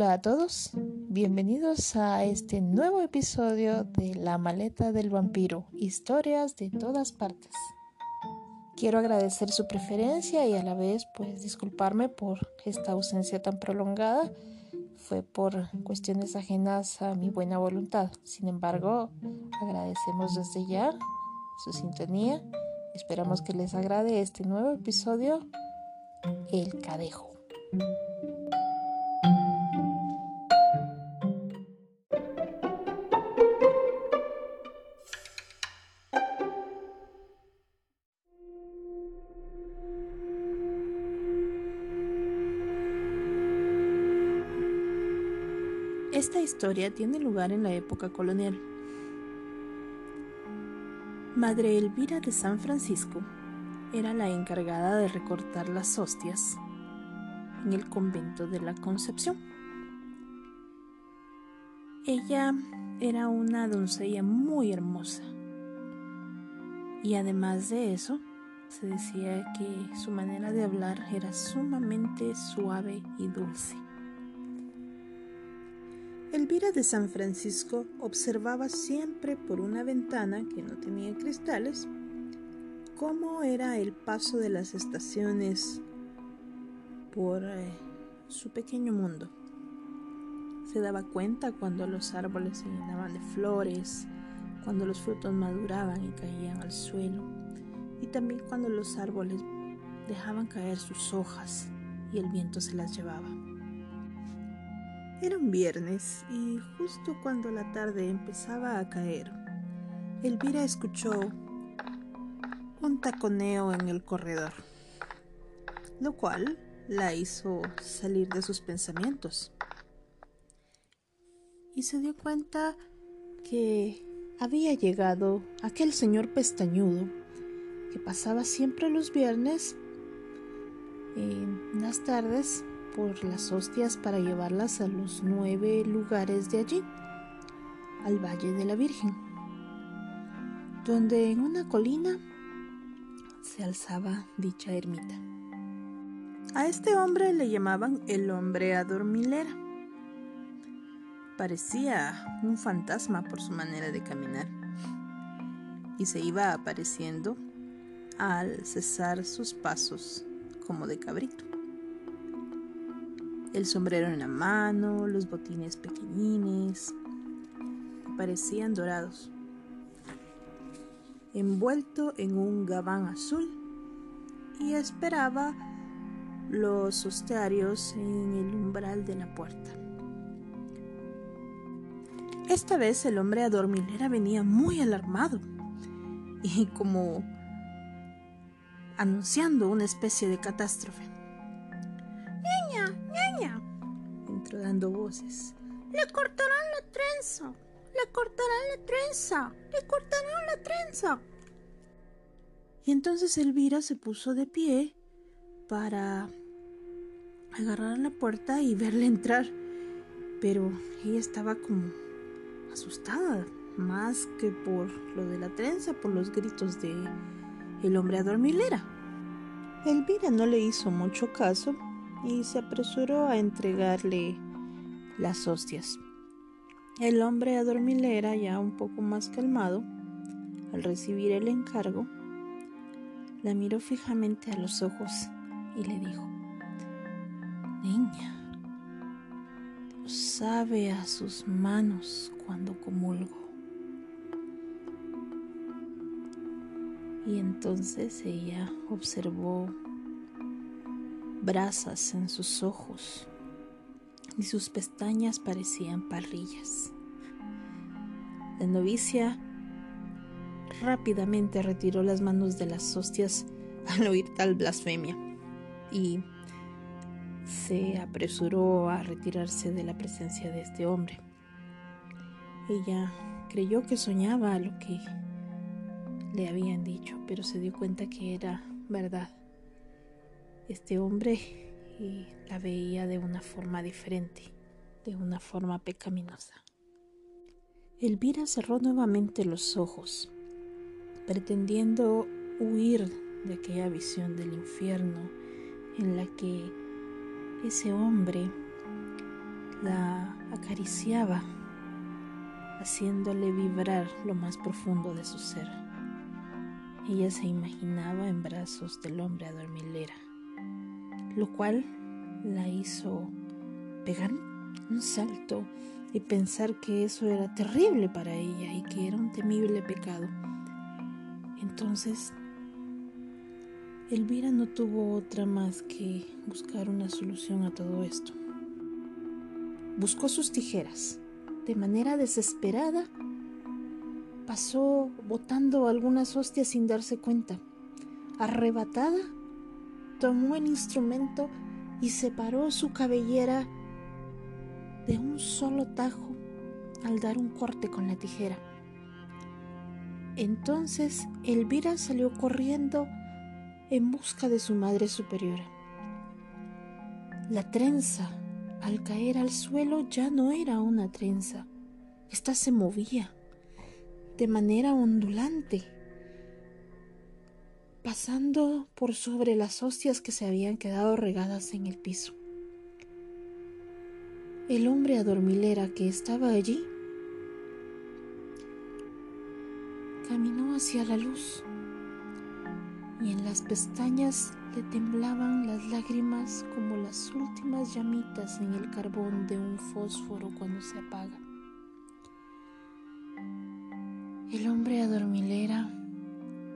Hola a todos, bienvenidos a este nuevo episodio de La maleta del vampiro, historias de todas partes. Quiero agradecer su preferencia y a la vez pues disculparme por esta ausencia tan prolongada. Fue por cuestiones ajenas a mi buena voluntad. Sin embargo, agradecemos desde ya su sintonía. Esperamos que les agrade este nuevo episodio, El Cadejo. Historia tiene lugar en la época colonial. Madre Elvira de San Francisco era la encargada de recortar las hostias en el convento de la Concepción. Ella era una doncella muy hermosa y además de eso se decía que su manera de hablar era sumamente suave y dulce. Elvira de San Francisco observaba siempre por una ventana que no tenía cristales cómo era el paso de las estaciones por eh, su pequeño mundo. Se daba cuenta cuando los árboles se llenaban de flores, cuando los frutos maduraban y caían al suelo, y también cuando los árboles dejaban caer sus hojas y el viento se las llevaba. Era un viernes y justo cuando la tarde empezaba a caer, Elvira escuchó un taconeo en el corredor, lo cual la hizo salir de sus pensamientos. Y se dio cuenta que había llegado aquel señor pestañudo que pasaba siempre los viernes en las tardes por las hostias para llevarlas a los nueve lugares de allí, al Valle de la Virgen, donde en una colina se alzaba dicha ermita. A este hombre le llamaban el hombre adormilera. Parecía un fantasma por su manera de caminar y se iba apareciendo al cesar sus pasos como de cabrito el sombrero en la mano, los botines pequeñines, parecían dorados, envuelto en un gabán azul, y esperaba los hostiarios en el umbral de la puerta. Esta vez el hombre adormilera venía muy alarmado y como anunciando una especie de catástrofe. Dando voces. Le cortarán la trenza, le cortarán la trenza, le cortarán la trenza. Y entonces Elvira se puso de pie para agarrar la puerta y verle entrar. Pero ella estaba como asustada, más que por lo de la trenza, por los gritos de el hombre adormilera. Elvira no le hizo mucho caso y se apresuró a entregarle las hostias. El hombre adormilera, ya un poco más calmado, al recibir el encargo, la miró fijamente a los ojos y le dijo, Niña, sabe a sus manos cuando comulgo. Y entonces ella observó brasas en sus ojos y sus pestañas parecían parrillas. La novicia rápidamente retiró las manos de las hostias al oír tal blasfemia y se apresuró a retirarse de la presencia de este hombre. Ella creyó que soñaba lo que le habían dicho, pero se dio cuenta que era verdad. Este hombre y la veía de una forma diferente, de una forma pecaminosa. Elvira cerró nuevamente los ojos, pretendiendo huir de aquella visión del infierno en la que ese hombre la acariciaba, haciéndole vibrar lo más profundo de su ser. Ella se imaginaba en brazos del hombre adormilera, lo cual la hizo pegar un salto y pensar que eso era terrible para ella y que era un temible pecado. Entonces, Elvira no tuvo otra más que buscar una solución a todo esto. Buscó sus tijeras. De manera desesperada, pasó botando algunas hostias sin darse cuenta. Arrebatada, tomó el instrumento y separó su cabellera de un solo tajo al dar un corte con la tijera. Entonces Elvira salió corriendo en busca de su madre superiora. La trenza, al caer al suelo, ya no era una trenza. Esta se movía de manera ondulante, pasando por sobre las hostias que se habían quedado regadas en el piso. El hombre adormilera que estaba allí caminó hacia la luz y en las pestañas le temblaban las lágrimas como las últimas llamitas en el carbón de un fósforo cuando se apaga. El hombre adormilera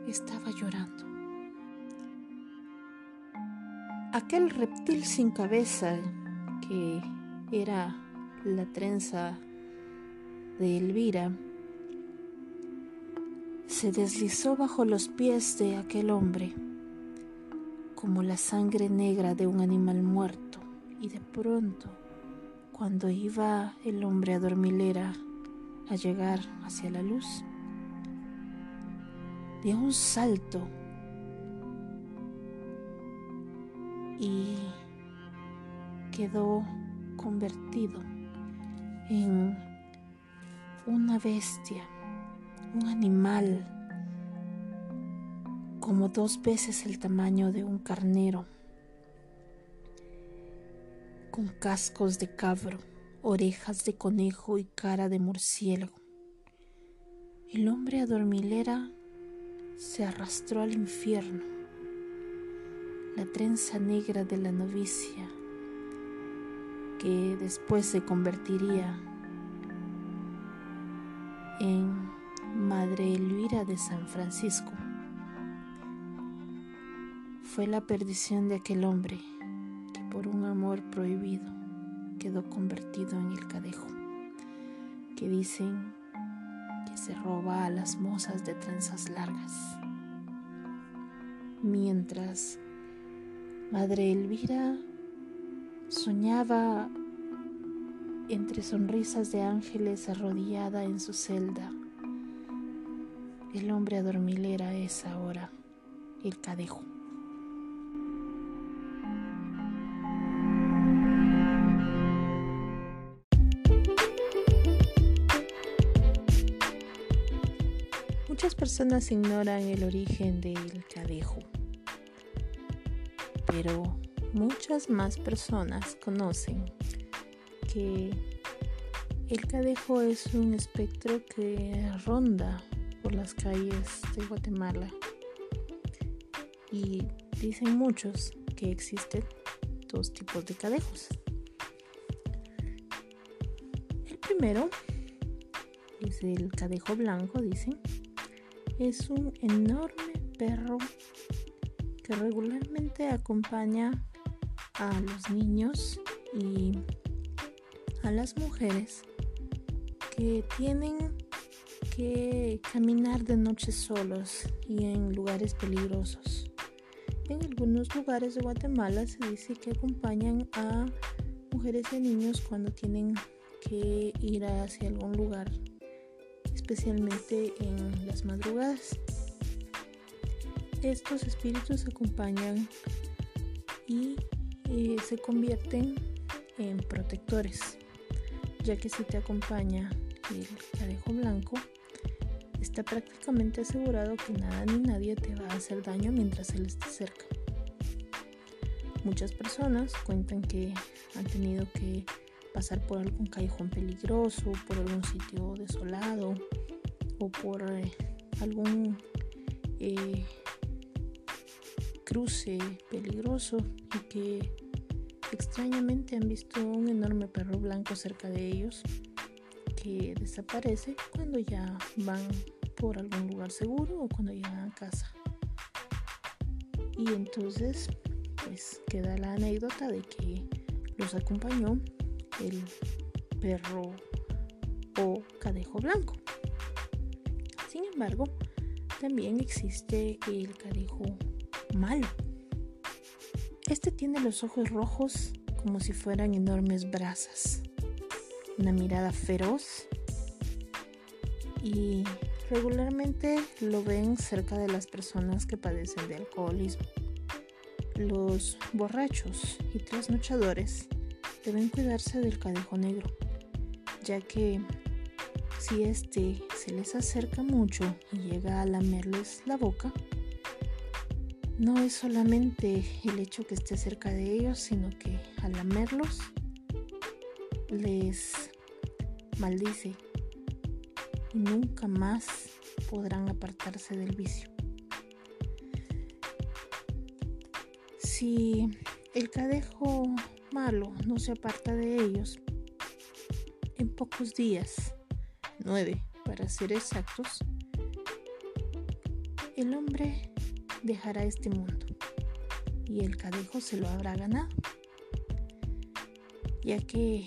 estaba llorando. Aquel reptil sin cabeza que era la trenza de Elvira se deslizó bajo los pies de aquel hombre como la sangre negra de un animal muerto y de pronto cuando iba el hombre a dormilera a llegar hacia la luz. Dio un salto y quedó convertido en una bestia un animal como dos veces el tamaño de un carnero, con cascos de cabro, orejas de conejo y cara de murciélago. El hombre adormilera se arrastró al infierno. La trenza negra de la novicia, que después se convertiría en Madre Elvira de San Francisco. Fue la perdición de aquel hombre que por un amor prohibido quedó convertido en el cadejo, que dicen que se roba a las mozas de trenzas largas. Mientras Madre Elvira soñaba entre sonrisas de ángeles arrodillada en su celda, el hombre adormilera es ahora el cadejo. Muchas personas ignoran el origen del cadejo, pero muchas más personas conocen que el cadejo es un espectro que ronda por las calles de Guatemala. Y dicen muchos que existen dos tipos de cadejos. El primero es el cadejo blanco, dicen. Es un enorme perro regularmente acompaña a los niños y a las mujeres que tienen que caminar de noche solos y en lugares peligrosos. En algunos lugares de Guatemala se dice que acompañan a mujeres y niños cuando tienen que ir hacia algún lugar, especialmente en las madrugadas. Estos espíritus acompañan y eh, se convierten en protectores, ya que si te acompaña el cadejo blanco, está prácticamente asegurado que nada ni nadie te va a hacer daño mientras él esté cerca. Muchas personas cuentan que han tenido que pasar por algún callejón peligroso, por algún sitio desolado o por eh, algún eh, cruce peligroso y que extrañamente han visto un enorme perro blanco cerca de ellos que desaparece cuando ya van por algún lugar seguro o cuando llegan a casa. Y entonces pues queda la anécdota de que los acompañó el perro o cadejo blanco. Sin embargo, también existe el cadejo malo. Este tiene los ojos rojos como si fueran enormes brasas, una mirada feroz y regularmente lo ven cerca de las personas que padecen de alcoholismo. Los borrachos y trasnochadores deben cuidarse del cadejo negro, ya que si éste se les acerca mucho y llega a lamerles la boca, no es solamente el hecho que esté cerca de ellos, sino que al lamerlos les maldice y nunca más podrán apartarse del vicio. Si el cadejo malo no se aparta de ellos, en pocos días, nueve para ser exactos, el hombre dejará este mundo y el cadejo se lo habrá ganado, ya que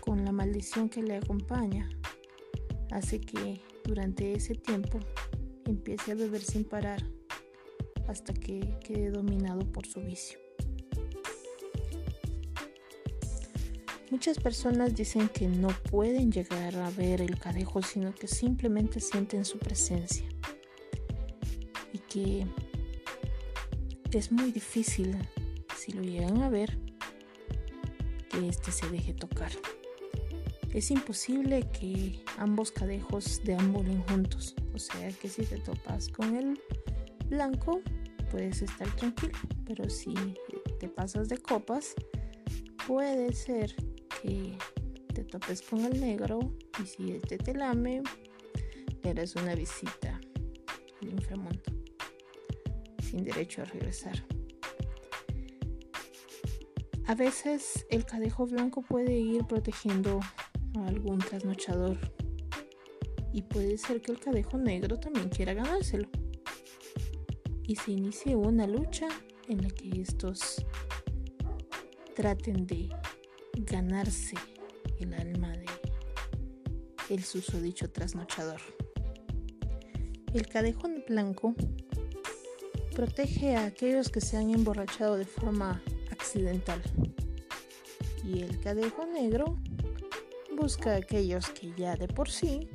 con la maldición que le acompaña hace que durante ese tiempo empiece a beber sin parar hasta que quede dominado por su vicio. Muchas personas dicen que no pueden llegar a ver el cadejo, sino que simplemente sienten su presencia. Y que es muy difícil, si lo llegan a ver, que éste se deje tocar. Es imposible que ambos cadejos deambulen juntos, o sea que si te topas con el blanco, puedes estar tranquilo, pero si te pasas de copas, puede ser que te topes con el negro y si este te lame, eres una visita al inframundo sin derecho a regresar. A veces el cadejo blanco puede ir protegiendo a algún trasnochador y puede ser que el cadejo negro también quiera ganárselo y se inicie una lucha en la que estos traten de ganarse el alma de el susodicho trasnochador. El cadejo blanco protege a aquellos que se han emborrachado de forma accidental. Y el cadejo negro busca a aquellos que ya de por sí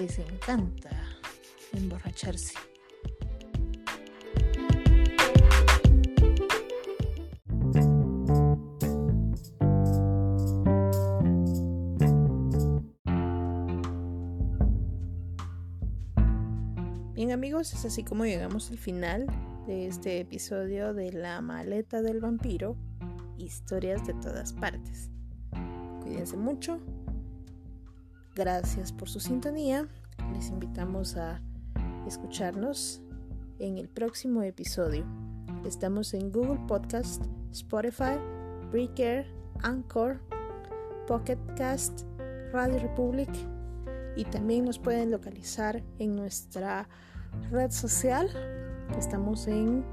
les encanta emborracharse. Amigos, es así como llegamos al final de este episodio de La maleta del vampiro, historias de todas partes. Cuídense mucho, gracias por su sintonía, les invitamos a escucharnos en el próximo episodio. Estamos en Google Podcast, Spotify, Breaker, Anchor, Pocket Cast, Radio Republic y también nos pueden localizar en nuestra red social. Estamos en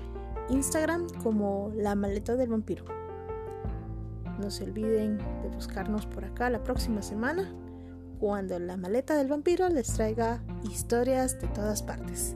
Instagram como La Maleta del Vampiro. No se olviden de buscarnos por acá la próxima semana cuando La Maleta del Vampiro les traiga historias de todas partes.